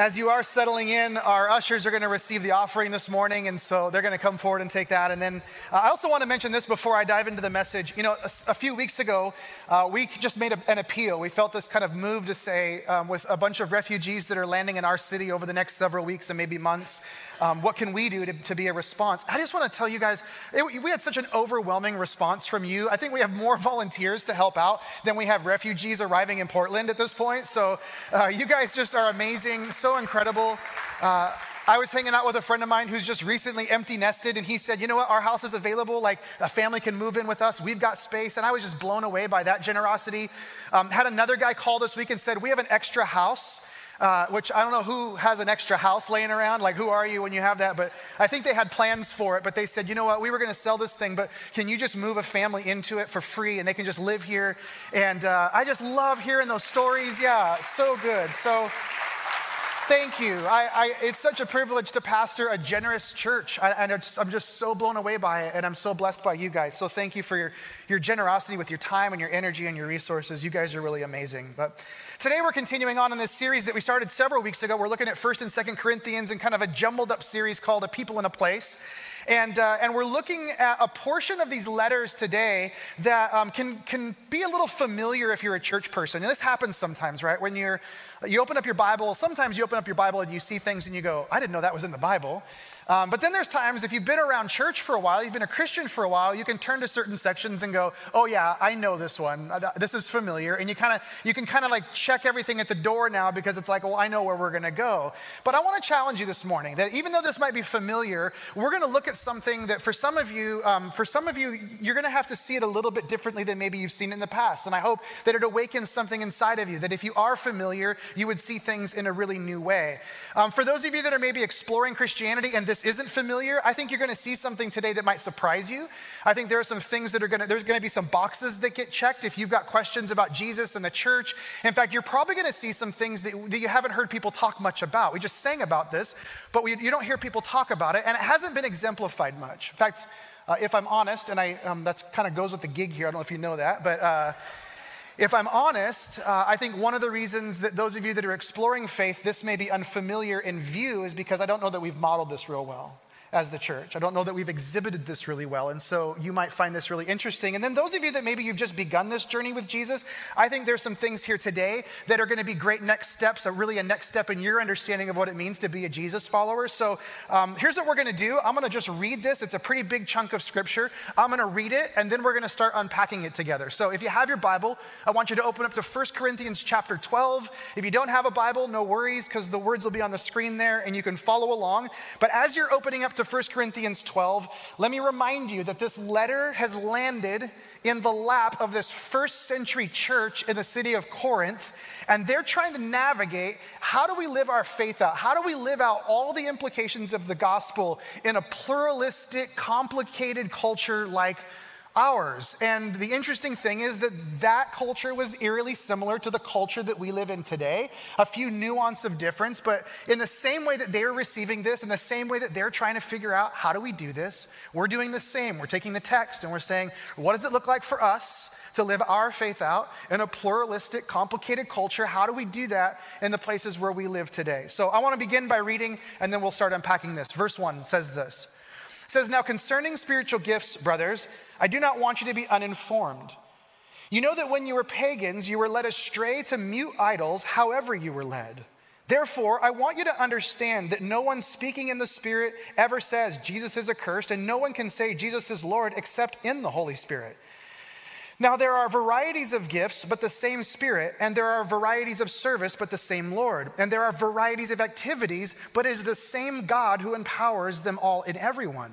as you are settling in, our ushers are going to receive the offering this morning, and so they're going to come forward and take that. And then uh, I also want to mention this before I dive into the message. You know, a, a few weeks ago, uh, we just made a, an appeal. We felt this kind of move to say, um, with a bunch of refugees that are landing in our city over the next several weeks and maybe months, um, what can we do to, to, be a response? I just want to tell you guys, it, we had such an overwhelming response from you. I think we have more volunteers to help out than we have refugees arriving in Portland at this point. So uh, you guys just are amazing. So incredible. Uh, I was hanging out with a friend of mine who's just recently empty nested, and he said, You know what? Our house is available. Like a family can move in with us. We've got space. And I was just blown away by that generosity. Um, had another guy call this week and said, We have an extra house. Uh, which I don't know who has an extra house laying around. Like, who are you when you have that? But I think they had plans for it. But they said, you know what, we were going to sell this thing, but can you just move a family into it for free and they can just live here? And uh, I just love hearing those stories. Yeah, so good. So thank you. I, I, it's such a privilege to pastor a generous church. I, and I'm just so blown away by it, and I'm so blessed by you guys. So thank you for your, your generosity with your time and your energy and your resources. You guys are really amazing. But today we're continuing on in this series that we started several weeks ago. We're looking at 1st and 2nd Corinthians in kind of a jumbled up series called A People in a Place. And, uh, and we're looking at a portion of these letters today that um, can, can be a little familiar if you're a church person. And this happens sometimes, right? When you're, you open up your Bible, sometimes you open up your Bible and you see things and you go, I didn't know that was in the Bible. Um, but then there's times if you've been around church for a while, you've been a Christian for a while, you can turn to certain sections and go, "Oh yeah, I know this one. Uh, this is familiar." And you kind of you can kind of like check everything at the door now because it's like, "Well, I know where we're going to go." But I want to challenge you this morning that even though this might be familiar, we're going to look at something that for some of you, um, for some of you, you're going to have to see it a little bit differently than maybe you've seen it in the past. And I hope that it awakens something inside of you that if you are familiar, you would see things in a really new way. Um, for those of you that are maybe exploring Christianity and this isn't familiar, I think you're going to see something today that might surprise you. I think there are some things that are going to, there's going to be some boxes that get checked if you've got questions about Jesus and the church. In fact, you're probably going to see some things that, that you haven't heard people talk much about. We just sang about this, but we, you don't hear people talk about it, and it hasn't been exemplified much. In fact, uh, if I'm honest, and I, um, that's kind of goes with the gig here, I don't know if you know that, but uh, if I'm honest, uh, I think one of the reasons that those of you that are exploring faith, this may be unfamiliar in view, is because I don't know that we've modeled this real well as the church. I don't know that we've exhibited this really well, and so you might find this really interesting. And then those of you that maybe you've just begun this journey with Jesus, I think there's some things here today that are going to be great next steps, a really a next step in your understanding of what it means to be a Jesus follower. So um, here's what we're going to do. I'm going to just read this. It's a pretty big chunk of scripture. I'm going to read it, and then we're going to start unpacking it together. So if you have your Bible, I want you to open up to 1 Corinthians chapter 12. If you don't have a Bible, no worries, because the words will be on the screen there, and you can follow along. But as you're opening up to 1 Corinthians 12, let me remind you that this letter has landed in the lap of this first century church in the city of Corinth, and they're trying to navigate how do we live our faith out? How do we live out all the implications of the gospel in a pluralistic, complicated culture like ours. And the interesting thing is that that culture was eerily similar to the culture that we live in today. A few nuance of difference, but in the same way that they're receiving this, in the same way that they're trying to figure out how do we do this, we're doing the same. We're taking the text and we're saying, what does it look like for us? To live our faith out in a pluralistic, complicated culture. How do we do that in the places where we live today? So I want to begin by reading and then we'll start unpacking this. Verse 1 says this says, Now concerning spiritual gifts, brothers, I do not want you to be uninformed. You know that when you were pagans, you were led astray to mute idols, however you were led. Therefore, I want you to understand that no one speaking in the Spirit ever says Jesus is accursed, and no one can say Jesus is Lord except in the Holy Spirit. Now, there are varieties of gifts, but the same Spirit, and there are varieties of service, but the same Lord, and there are varieties of activities, but it is the same God who empowers them all in everyone.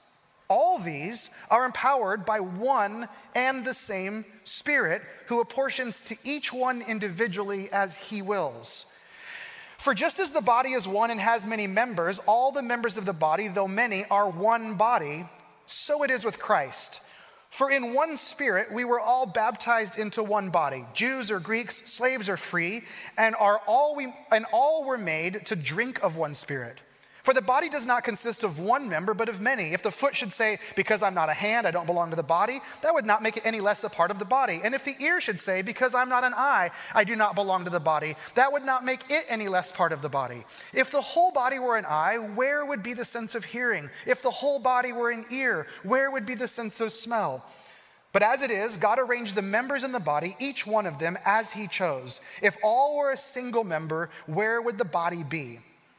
All these are empowered by one and the same Spirit who apportions to each one individually as he wills. For just as the body is one and has many members, all the members of the body, though many, are one body, so it is with Christ. For in one spirit we were all baptized into one body, Jews or Greeks, slaves or free, and are all we and all were made to drink of one spirit. For the body does not consist of one member, but of many. If the foot should say, Because I'm not a hand, I don't belong to the body, that would not make it any less a part of the body. And if the ear should say, Because I'm not an eye, I do not belong to the body, that would not make it any less part of the body. If the whole body were an eye, where would be the sense of hearing? If the whole body were an ear, where would be the sense of smell? But as it is, God arranged the members in the body, each one of them, as He chose. If all were a single member, where would the body be?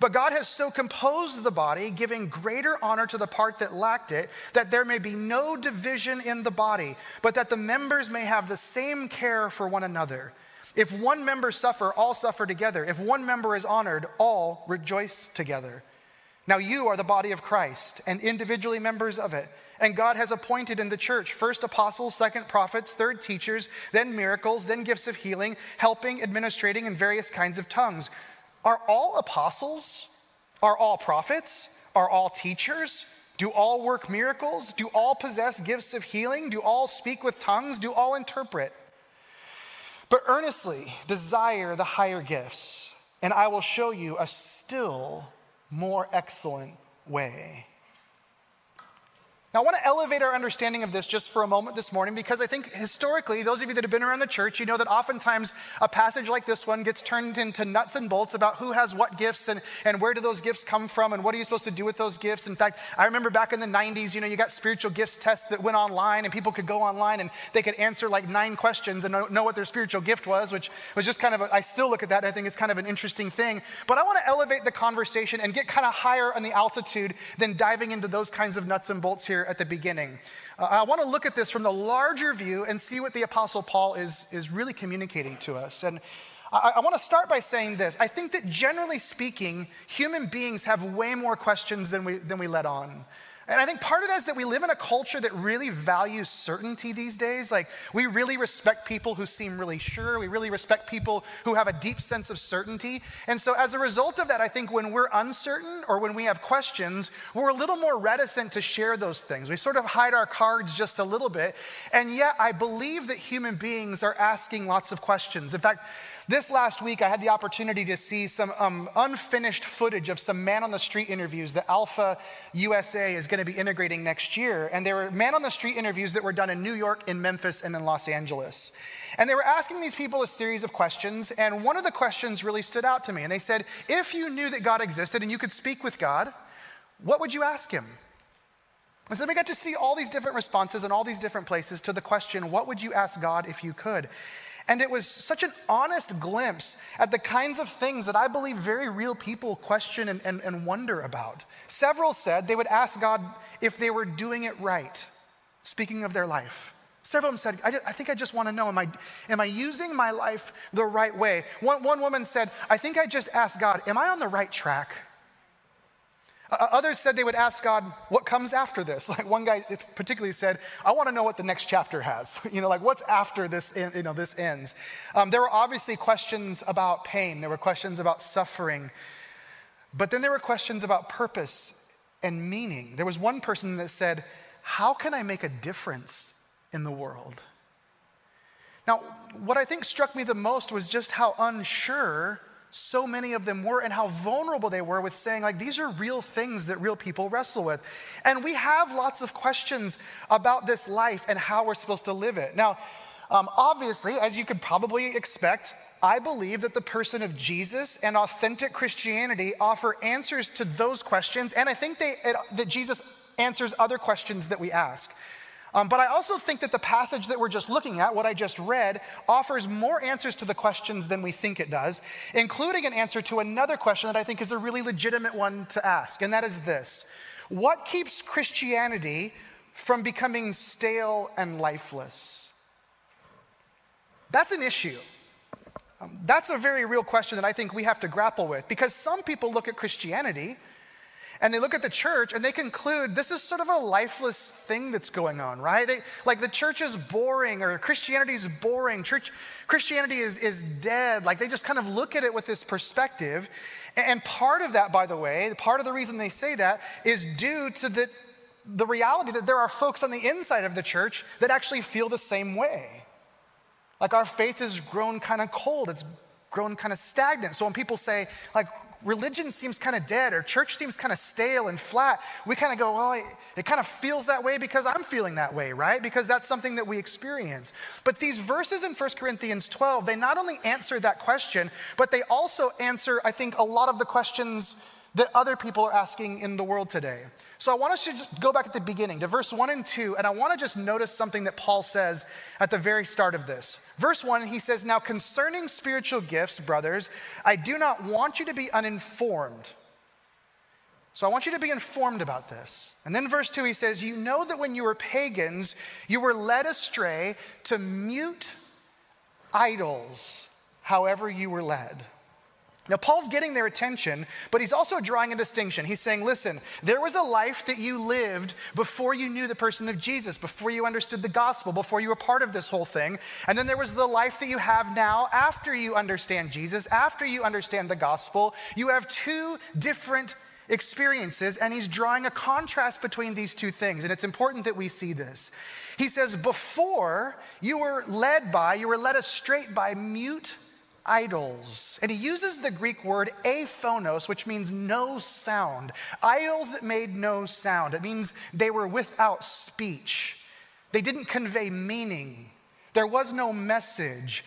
But God has so composed the body, giving greater honor to the part that lacked it, that there may be no division in the body, but that the members may have the same care for one another. If one member suffer, all suffer together. If one member is honored, all rejoice together. Now you are the body of Christ and individually members of it. And God has appointed in the church first apostles, second prophets, third teachers, then miracles, then gifts of healing, helping, administrating, and various kinds of tongues. Are all apostles? Are all prophets? Are all teachers? Do all work miracles? Do all possess gifts of healing? Do all speak with tongues? Do all interpret? But earnestly desire the higher gifts, and I will show you a still more excellent way. Now, I want to elevate our understanding of this just for a moment this morning because I think historically, those of you that have been around the church, you know that oftentimes a passage like this one gets turned into nuts and bolts about who has what gifts and, and where do those gifts come from and what are you supposed to do with those gifts. In fact, I remember back in the 90s, you know, you got spiritual gifts tests that went online and people could go online and they could answer like nine questions and know, what their spiritual gift was, which was just kind of, a, I still look at that. I think it's kind of an interesting thing. But I want to elevate the conversation and get kind of higher on the altitude than diving into those kinds of nuts and bolts here at the beginning. Uh, I want to look at this from the larger view and see what the Apostle Paul is, is really communicating to us. And I, I want to start by saying this. I think that generally speaking, human beings have way more questions than we, than we let on. And I think part of that is that we live in a culture that really values certainty these days. Like, we really respect people who seem really sure. We really respect people who have a deep sense of certainty. And so, as a result of that, I think when we're uncertain or when we have questions, we're a little more reticent to share those things. We sort of hide our cards just a little bit. And yet, I believe that human beings are asking lots of questions. In fact, this last week, I had the opportunity to see some um, unfinished footage of some man on the street interviews that Alpha USA is going to be integrating next year. And there were man on the street interviews that were done in New York, in Memphis, and in Los Angeles. And they were asking these people a series of questions. And one of the questions really stood out to me. And they said, If you knew that God existed and you could speak with God, what would you ask him? And so we got to see all these different responses in all these different places to the question, What would you ask God if you could? And it was such an honest glimpse at the kinds of things that I believe very real people question and, and, and, wonder about. Several said they would ask God if they were doing it right, speaking of their life. Several of them said, I, just, I think I just want to know, am I, am I using my life the right way? One, one woman said, I think I just asked God, am I on the right track? Others said they would ask God, what comes after this? Like one guy particularly said, I want to know what the next chapter has. you know, like what's after this, you know, this ends. Um, there were obviously questions about pain. There were questions about suffering. But then there were questions about purpose and meaning. There was one person that said, how can I make a difference in the world? Now, what I think struck me the most was just how unsure so many of them were and how vulnerable they were with saying, like, these are real things that real people wrestle with. And we have lots of questions about this life and how we're supposed to live it. Now, um, obviously, as you could probably expect, I believe that the person of Jesus and authentic Christianity offer answers to those questions, and I think they, it, that Jesus answers other questions that we ask. Um, but I also think that the passage that we're just looking at, what I just read, offers more answers to the questions than we think it does, including an answer to another question that I think is a really legitimate one to ask, and that is this What keeps Christianity from becoming stale and lifeless? That's an issue. Um, that's a very real question that I think we have to grapple with because some people look at Christianity and they look at the church and they conclude this is sort of a lifeless thing that's going on, right? They, like the church is boring or Christianity is boring. Church, Christianity is, is dead. Like they just kind of look at it with this perspective. And part of that, by the way, part of the reason they say that is due to the, the reality that there are folks on the inside of the church that actually feel the same way. Like our faith has grown kind of cold, it's grown kind of stagnant. So when people say, like, religion seems kind of dead or church seems kind of stale and flat, we kind of go, well, it, it kind of feels that way because I'm feeling that way, right? Because that's something that we experience. But these verses in 1 Corinthians 12, they not only answer that question, but they also answer, I think, a lot of the questions that other people are asking in the world today. So I want us to go back at the beginning to verse 1 and 2, and I want to just notice something that Paul says at the very start of this. Verse 1, he says, Now concerning spiritual gifts, brothers, I do not want you to be uninformed. So I want you to be informed about this. And then verse 2, he says, You know that when you were pagans, you were led astray to mute idols, however you were led. Now, Paul's getting their attention, but he's also drawing a distinction. He's saying, listen, there was a life that you lived before you knew the person of Jesus, before you understood the gospel, before you were part of this whole thing. And then there was the life that you have now after you understand Jesus, after you understand the gospel. You have two different experiences, and he's drawing a contrast between these two things. And it's important that we see this. He says, before you were led by, you were led astray by mute idols. And he uses the Greek word aphonos, which means no sound. Idols that made no sound. It means they were without speech, they didn't convey meaning, there was no message.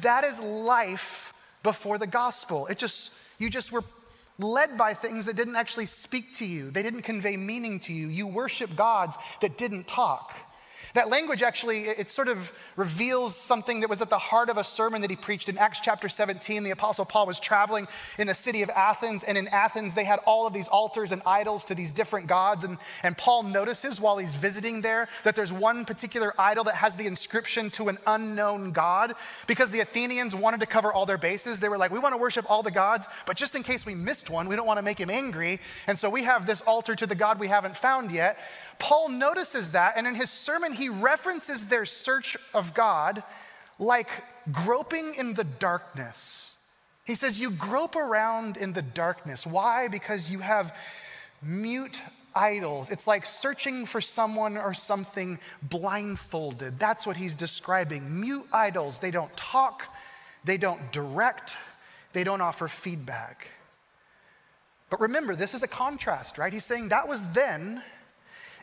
That is life before the gospel. It just, you just were led by things that didn't actually speak to you, they didn't convey meaning to you. You worship gods that didn't talk. That language actually, it sort of reveals something that was at the heart of a sermon that he preached in Acts chapter 17. The Apostle Paul was traveling in the city of Athens, and in Athens, they had all of these altars and idols to these different gods. And, and Paul notices while he's visiting there that there's one particular idol that has the inscription to an unknown God because the Athenians wanted to cover all their bases. They were like, we want to worship all the gods, but just in case we missed one, we don't want to make him angry. And so we have this altar to the God we haven't found yet. Paul notices that, and in his sermon, he references their search of God like groping in the darkness. He says, You grope around in the darkness. Why? Because you have mute idols. It's like searching for someone or something blindfolded. That's what he's describing. Mute idols. They don't talk, they don't direct, they don't offer feedback. But remember, this is a contrast, right? He's saying that was then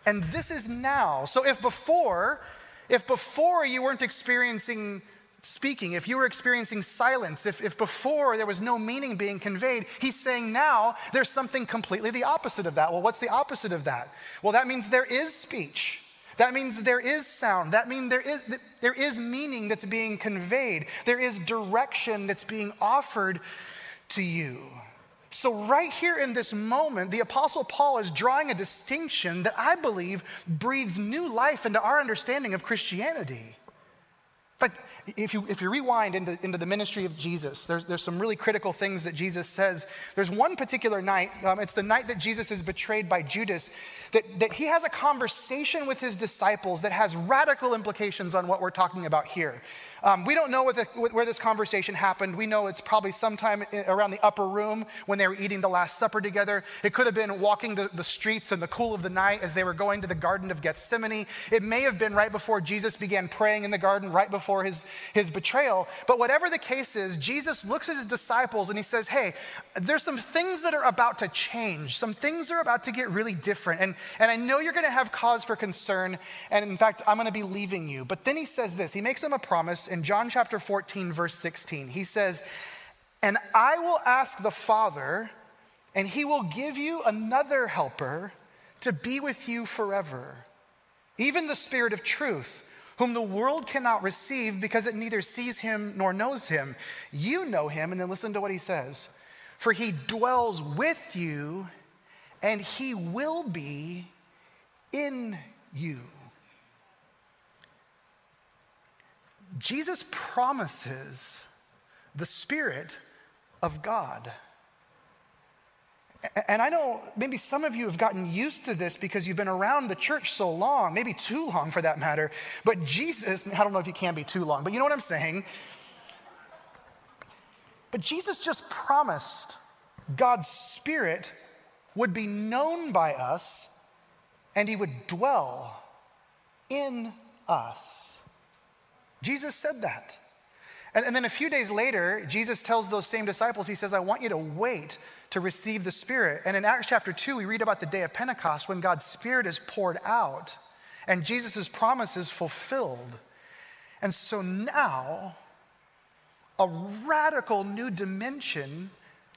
and this is now. So if before, if before you weren't experiencing speaking, if you were experiencing silence, if, if before there was no meaning being conveyed, he's saying now there's something completely the opposite of that. Well, what's the opposite of that? Well, that means there is speech. That means there is sound. That means there is, there is meaning that's being conveyed. There is direction that's being offered to you. So, right here in this moment, the Apostle Paul is drawing a distinction that I believe breathes new life into our understanding of Christianity. Fact, if you, if you rewind into, into the ministry of Jesus, there's, there's some really critical things that Jesus says. There's one particular night, um, it's the night that Jesus is betrayed by Judas, that, that he has a conversation with his disciples that has radical implications on what we're talking about here. Um, we don't know the, where this conversation happened. We know it's probably sometime around the upper room when they were eating the Last Supper together. It could have been walking the, the streets in the cool of the night as they were going to the Garden of Gethsemane. It may have been right before Jesus began praying in the garden, right before his, his betrayal. But whatever the case is, Jesus looks at his disciples and he says, Hey, there's some things that are about to change. Some things are about to get really different. And, and I know you're going to have cause for concern. And in fact, I'm going to be leaving you. But then he says this he makes them a promise in John chapter 14, verse 16. He says, And I will ask the Father, and he will give you another helper to be with you forever, even the Spirit of truth, whom the world cannot receive because it neither sees him nor knows him. You know him, and then listen to what he says For he dwells with you, and he will be in you. Jesus promises the Spirit of God. And I know maybe some of you have gotten used to this because you've been around the church so long, maybe too long for that matter. But Jesus, I don't know if you can be too long, but you know what I'm saying? But Jesus just promised God's Spirit would be known by us and he would dwell in us. Jesus said that. And, and, then a few days later, Jesus tells those same disciples, He says, I want you to wait to receive the Spirit. And in Acts chapter 2, we read about the day of Pentecost when God's Spirit is poured out and Jesus' promise is fulfilled. And so now, a radical new dimension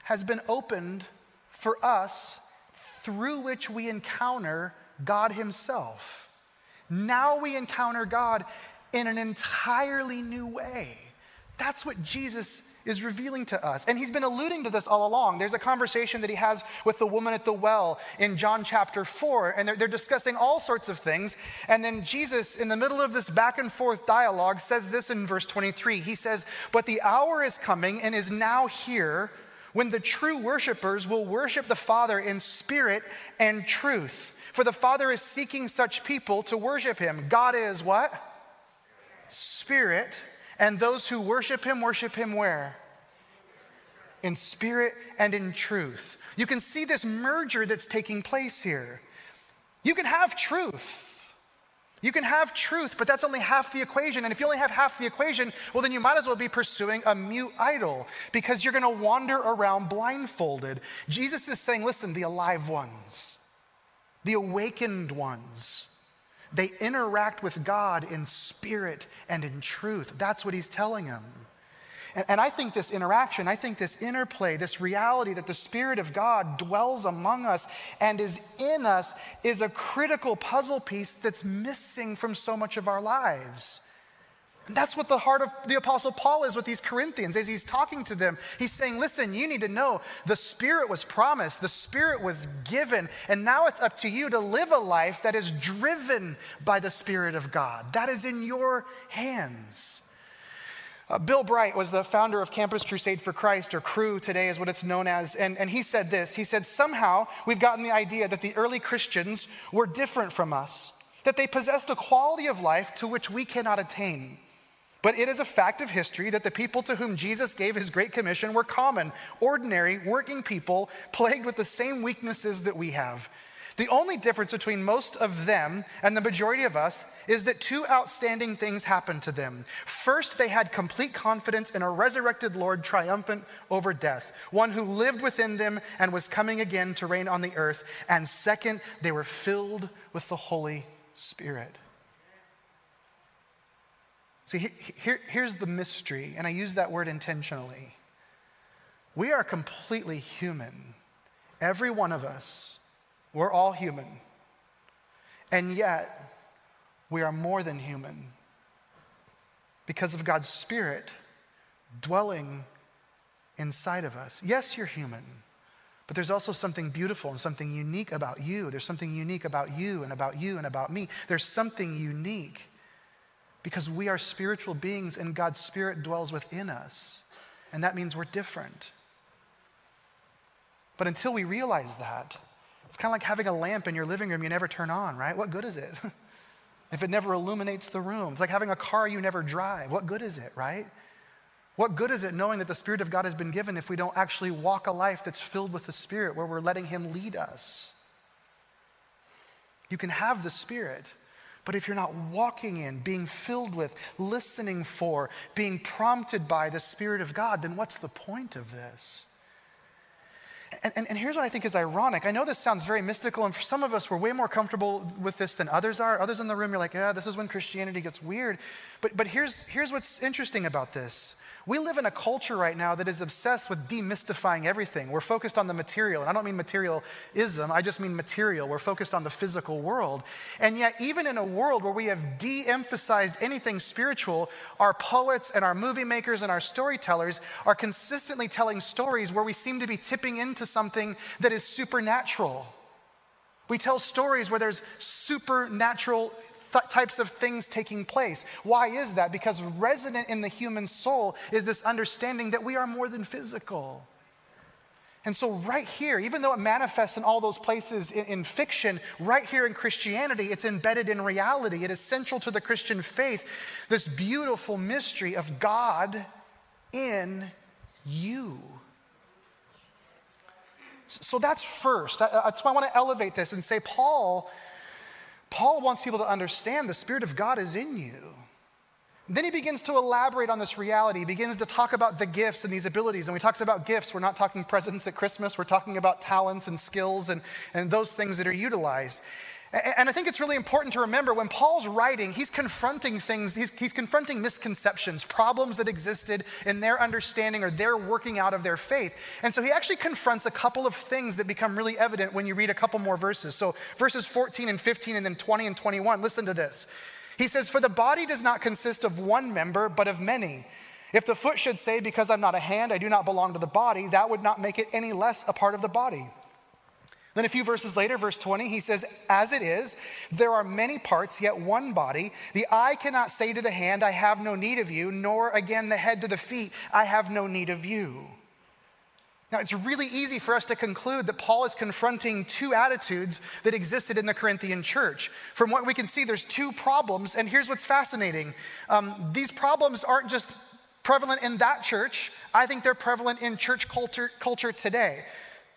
has been opened for us through which we encounter God Himself. Now we encounter God in an entirely new way. That's what Jesus is revealing to us. And he's been alluding to this all along. There's a conversation that he has with the woman at the well in John chapter 4, and they're, they're, discussing all sorts of things. And then Jesus, in the middle of this back and forth dialogue, says this in verse 23. He says, But the hour is coming and is now here when the true worshipers will worship the Father in spirit and truth. For the Father is seeking such people to worship him. God is what? Spirit. And those who worship him, worship him where? In spirit and in truth. You can see this merger that's taking place here. You can have truth. You can have truth, but that's only half the equation. And if you only have half the equation, well, then you might as well be pursuing a mute idol because you're going to wander around blindfolded. Jesus is saying, listen, the alive ones, the awakened ones, they interact with God in spirit and in truth. That's what he's telling them. And, and, I think this interaction, I think this interplay, this reality that the Spirit of God dwells among us and is in us is a critical puzzle piece that's missing from so much of our lives. And that's what the heart of the Apostle Paul is with these Corinthians. As he's talking to them, he's saying, Listen, you need to know the Spirit was promised, the Spirit was given, and now it's up to you to live a life that is driven by the Spirit of God. That is in your hands. Uh, Bill Bright was the founder of Campus Crusade for Christ, or Cru today is what it's known as. And, and he said this He said, Somehow we've gotten the idea that the early Christians were different from us, that they possessed a quality of life to which we cannot attain. But it is a fact of history that the people to whom Jesus gave his Great Commission were common, ordinary, working people plagued with the same weaknesses that we have. The only difference between most of them and the majority of us is that two outstanding things happened to them. First, they had complete confidence in a resurrected Lord triumphant over death, one who lived within them and was coming again to reign on the earth. And second, they were filled with the Holy Spirit. See, here, here's the mystery, and I use that word intentionally. We are completely human. Every one of us, we're all human. And yet, we are more than human because of God's Spirit dwelling inside of us. Yes, you're human, but there's also something beautiful and something unique about you. There's something unique about you and about you and about me. There's something unique because we are spiritual beings and God's Spirit dwells within us. And that means we're different. But until we realize that, it's kind of like having a lamp in your living room you never turn on, right? What good is it? if it never illuminates the room. It's like having a car you never drive. What good is it, right? What good is it knowing that the Spirit of God has been given if we don't actually walk a life that's filled with the Spirit, where we're letting Him lead us? You can have the Spirit, but if you're not walking in, being filled with, listening for, being prompted by the Spirit of God, then what's the point of this? And, and, and, here's what I think is ironic. I know this sounds very mystical, and for some of us, we're way more comfortable with this than others are. Others in the room, you're like, yeah, this is when Christianity gets weird. But, but here's, here's what's interesting about this we live in a culture right now that is obsessed with demystifying everything. We're focused on the material. And I don't mean materialism, I just mean material. We're focused on the physical world. And yet, even in a world where we have de emphasized anything spiritual, our poets and our movie makers and our storytellers are consistently telling stories where we seem to be tipping into something that is supernatural. We tell stories where there's supernatural th- types of things taking place. Why is that? Because resident in the human soul is this understanding that we are more than physical. And so, right here, even though it manifests in all those places in, in, fiction, right here in Christianity, it's embedded in reality. It is central to the Christian faith, this beautiful mystery of God in you. So, that's first. Uh, that's why I want to elevate this and say, Paul, Paul wants people to understand the Spirit of God is in you. Then he begins to elaborate on this reality. He begins to talk about the gifts and these abilities. And when he talks about gifts, we're not talking presents at Christmas, we're talking about talents and skills and, and those things that are utilized. And I think it's really important to remember when Paul's writing, he's confronting things, he's, he's, confronting misconceptions, problems that existed in their understanding or their working out of their faith. And so he actually confronts a couple of things that become really evident when you read a couple more verses. So verses 14 and 15, and then 20 and 21, listen to this. He says, For the body does not consist of one member, but of many. If the foot should say, Because I'm not a hand, I do not belong to the body, that would not make it any less a part of the body. Then a few verses later, verse 20, he says, As it is, there are many parts, yet one body. The eye cannot say to the hand, I have no need of you, nor again the head to the feet, I have no need of you. Now, it's really easy for us to conclude that Paul is confronting two attitudes that existed in the Corinthian church. From what we can see, there's two problems, and here's what's fascinating um, these problems aren't just prevalent in that church, I think they're prevalent in church culture, culture today.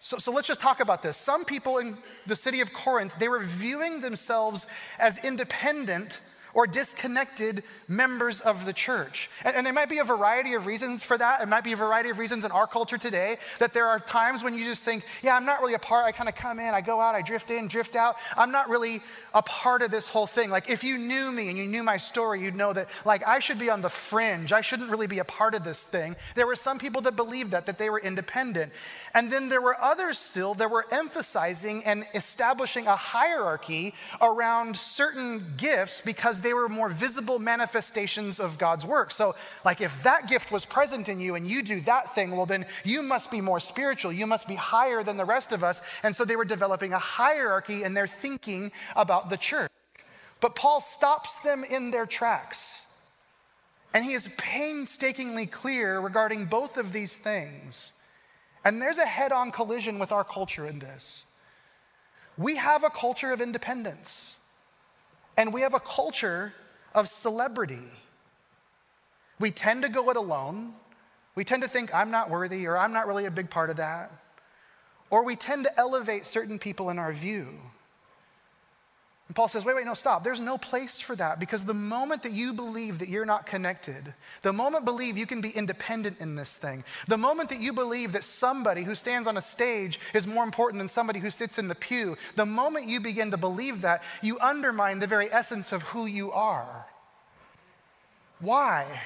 So, so let's just talk about this. Some people in the city of Corinth, they were viewing themselves as independent or disconnected members of the church. And, and, there might be a variety of reasons for that. It might be a variety of reasons in our culture today that there are times when you just think, yeah, I'm not really a part. I kind of come in, I go out, I drift in, drift out. I'm not really a part of this whole thing. Like if you knew me and you knew my story, you'd know that like I should be on the fringe. I shouldn't really be a part of this thing. There were some people that believed that, that they were independent. And then there were others still that were emphasizing and establishing a hierarchy around certain gifts because they were more visible manifestations of God's work. So, like, if that gift was present in you and you do that thing, well, then you must be more spiritual. You must be higher than the rest of us. And so they were developing a hierarchy in their thinking about the church. But Paul stops them in their tracks. And he is painstakingly clear regarding both of these things. And there's a head on collision with our culture in this. We have a culture of independence. And we have a culture of celebrity. We tend to go it alone. We tend to think, I'm not worthy, or I'm not really a big part of that. Or we tend to elevate certain people in our view. And Paul says, wait, wait, no, stop. There's no place for that because the moment that you believe that you're not connected, the moment believe you can be independent in this thing, the moment that you believe that somebody who stands on a stage is more important than somebody who sits in the pew, the moment you begin to believe that, you undermine the very essence of who you are. Why?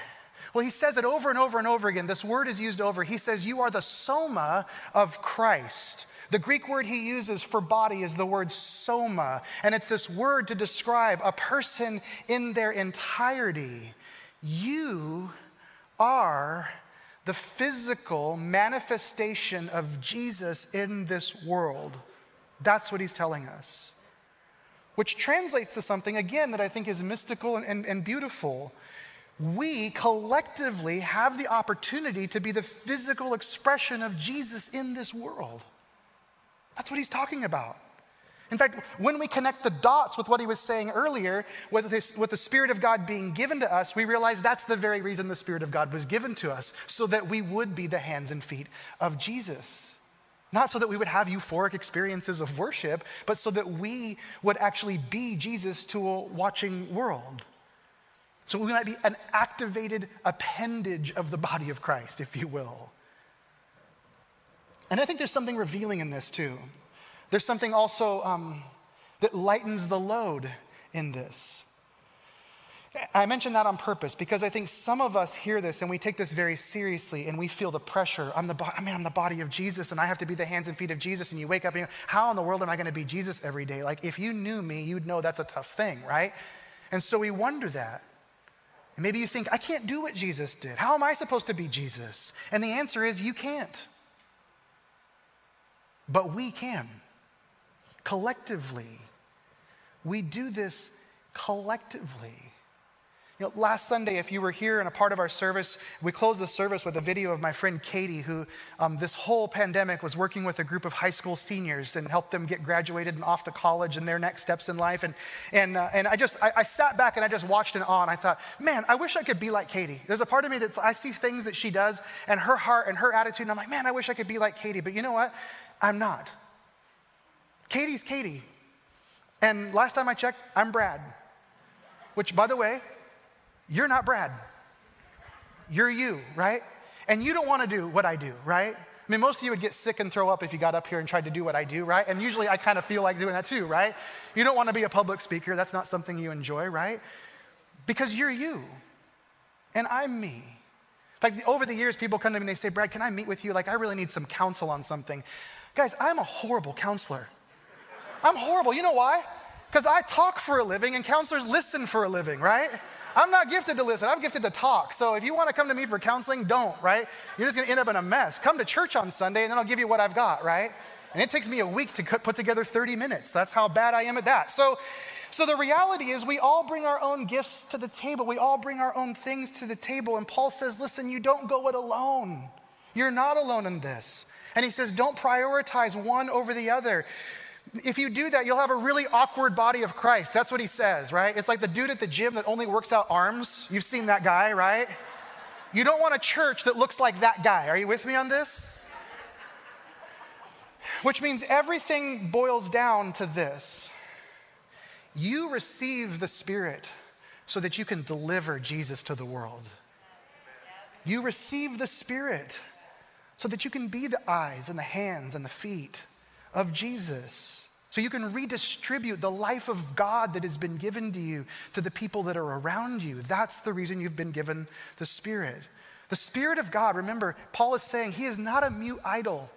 Well, he says it over and over and over again. This word is used over. He says, You are the soma of Christ. The Greek word he uses for body is the word soma, and it's this word to describe a person in their entirety. You are the physical manifestation of Jesus in this world. That's what he's telling us. Which translates to something, again, that I think is mystical and, and, and beautiful. We collectively have the opportunity to be the physical expression of Jesus in this world. That's what he's talking about. In fact, when we connect the dots with what he was saying earlier, with, this, with the Spirit of God being given to us, we realize that's the very reason the Spirit of God was given to us, so that we would be the hands and feet of Jesus. Not so that we would have euphoric experiences of worship, but so that we would actually be Jesus to a watching world. So we might be an activated appendage of the body of Christ, if you will. And I think there's something revealing in this too. There's something also um, that lightens the load in this. I mention that on purpose because I think some of us hear this and we take this very seriously and we feel the pressure. I'm the, bo- I mean, I'm the body of Jesus and I have to be the hands and feet of Jesus. And you wake up and how in the world am I going to be Jesus every day? Like, if you knew me, you'd know that's a tough thing, right? And so we wonder that. And maybe you think, I can't do what Jesus did. How am I supposed to be Jesus? And the answer is, you can't. But we can. collectively. We do this collectively. You know, last Sunday, if you were here and a part of our service, we closed the service with a video of my friend Katie, who um, this whole pandemic was working with a group of high school seniors and helped them get graduated and off to college and their next steps in life. And, and, uh, and I just, I, I, sat back and I just watched in awe and I thought, man, I wish I could be like Katie. There's a part of me that I see things that she does and her heart and her attitude, and I'm like, man, I wish I could be like Katie. But you know what? I'm not. Katie's Katie. And last time I checked, I'm Brad. Which, by the way, you're not Brad. You're you, right? And you don't want to do what I do, right? I mean, most of you would get sick and throw up if you got up here and tried to do what I do, right? And usually I kind of feel like doing that too, right? You don't want to be a public speaker. That's not something you enjoy, right? Because you're you and I'm me. Like over the years, people come to me and they say, Brad, can I meet with you? Like, I really need some counsel on something. Guys, I'm a horrible counselor. I'm horrible. You know why? Because I talk for a living and counselors listen for a living, right? I'm not gifted to listen, I'm gifted to talk. So if you want to come to me for counseling, don't, right? You're just going to end up in a mess. Come to church on Sunday and then I'll give you what I've got, right? And it takes me a week to put together 30 minutes. That's how bad I am at that. So, so the reality is, we all bring our own gifts to the table. We all bring our own things to the table. And Paul says, listen, you don't go it alone. You're not alone in this. And he says, don't prioritize one over the other. If you do that, you'll have a really awkward body of Christ. That's what he says, right? It's like the dude at the gym that only works out arms. You've seen that guy, right? You don't want a church that looks like that guy. Are you with me on this? Which means everything boils down to this you receive the Spirit so that you can deliver Jesus to the world. You receive the Spirit so that you can be the eyes and the hands and the feet of Jesus. So you can redistribute the life of God that has been given to you to the people that are around you. That's the reason you've been given the Spirit. The Spirit of God, remember, Paul is saying he is not a mute idol.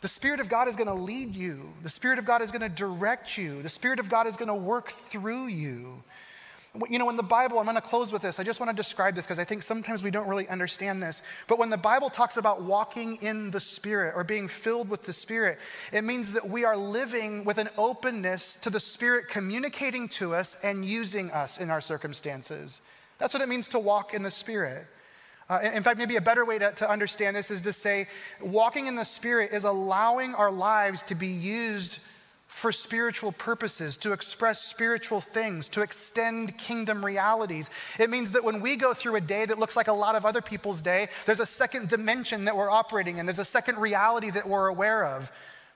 The Spirit of God is going to lead you. The Spirit of God is going to direct you. The Spirit of God is going to work through you. You know, in the Bible, I'm going to close with this. I just want to describe this because I think sometimes we don't really understand this. But when the Bible talks about walking in the Spirit or being filled with the Spirit, it means that we are living with an openness to the Spirit communicating to us and using us in our circumstances. That's what it means to walk in the Spirit. Uh, in fact, maybe a better way to, to understand this is to say walking in the Spirit is allowing our lives to be used for spiritual purposes, to express spiritual things, to extend kingdom realities. It means that when we go through a day that looks like a lot of other people's day, there's a second dimension that we're operating in, there's a second reality that we're aware of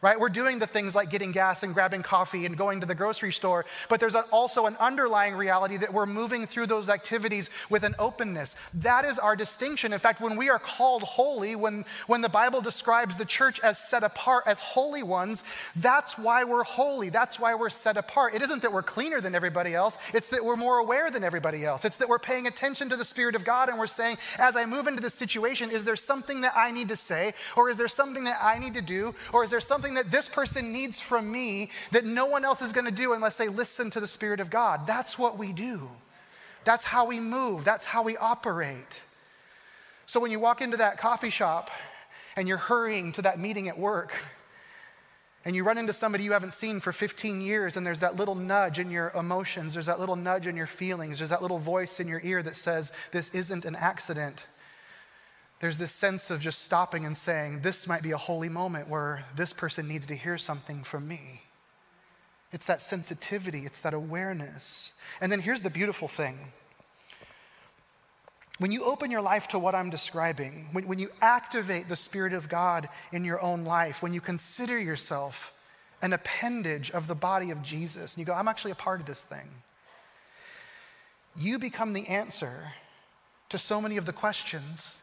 right? We're doing the things like getting gas and grabbing coffee and going to the grocery store, but there's also an underlying reality that we're moving through those activities with an openness. That is our distinction. In fact, when we are called holy, when, when the Bible describes the church as set apart, as holy ones, that's why we're holy. That's why we're set apart. It isn't that we're cleaner than everybody else, it's that we're more aware than everybody else. It's that we're paying attention to the Spirit of God and we're saying, as I move into this situation, is there something that I need to say, or is there something that I need to do, or is there something something that this person needs from me that no one else is going to do unless they listen to the Spirit of God. That's what we do. That's how we move. That's how we operate. So when you walk into that coffee shop and you're hurrying to that meeting at work, and you run into somebody you haven't seen for 15 years, and there's that little nudge in your emotions, there's that little nudge in your feelings, there's that little voice in your ear that says, This isn't an accident there's this sense of just stopping and saying, This might be a holy moment where this person needs to hear something from me. It's that sensitivity, it's that awareness. And then here's the beautiful thing when you open your life to what I'm describing, when, when you activate the Spirit of God in your own life, when you consider yourself an appendage of the body of Jesus, and you go, I'm actually a part of this thing, you become the answer to so many of the questions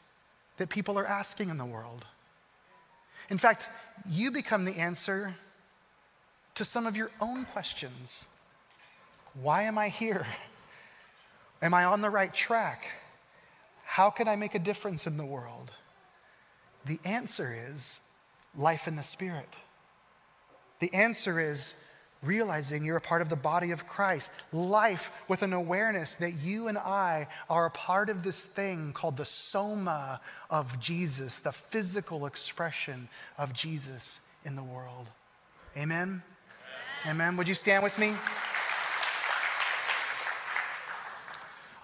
that people are asking in the world. In fact, you become the answer to some of your own questions. Why am I here? Am I on the right track? How can I make a difference in the world? The answer is life in the Spirit. The answer is realizing you're a part of the body of Christ, life with an awareness that you and I are a part of this thing called the soma of Jesus, the physical expression of Jesus in the world. Amen? Amen. Would you stand with me?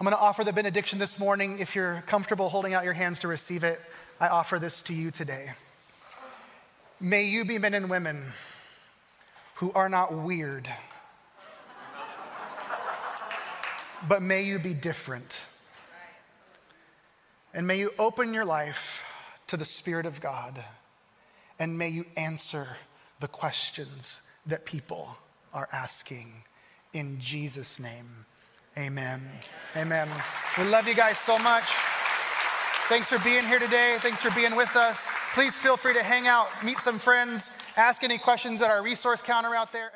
I'm going to offer the benediction this morning. If you're comfortable holding out your hands to receive it, I offer this to you today. May you be men and women who are not weird, but may you be different. And may you open your life to the Spirit of God, and may you answer the questions that people are asking. In Jesus' name, amen. Amen. We love you guys so much. Thanks for being here today. Thanks for being with us. Please feel free to hang out, meet some friends, ask any questions at our resource counter out there.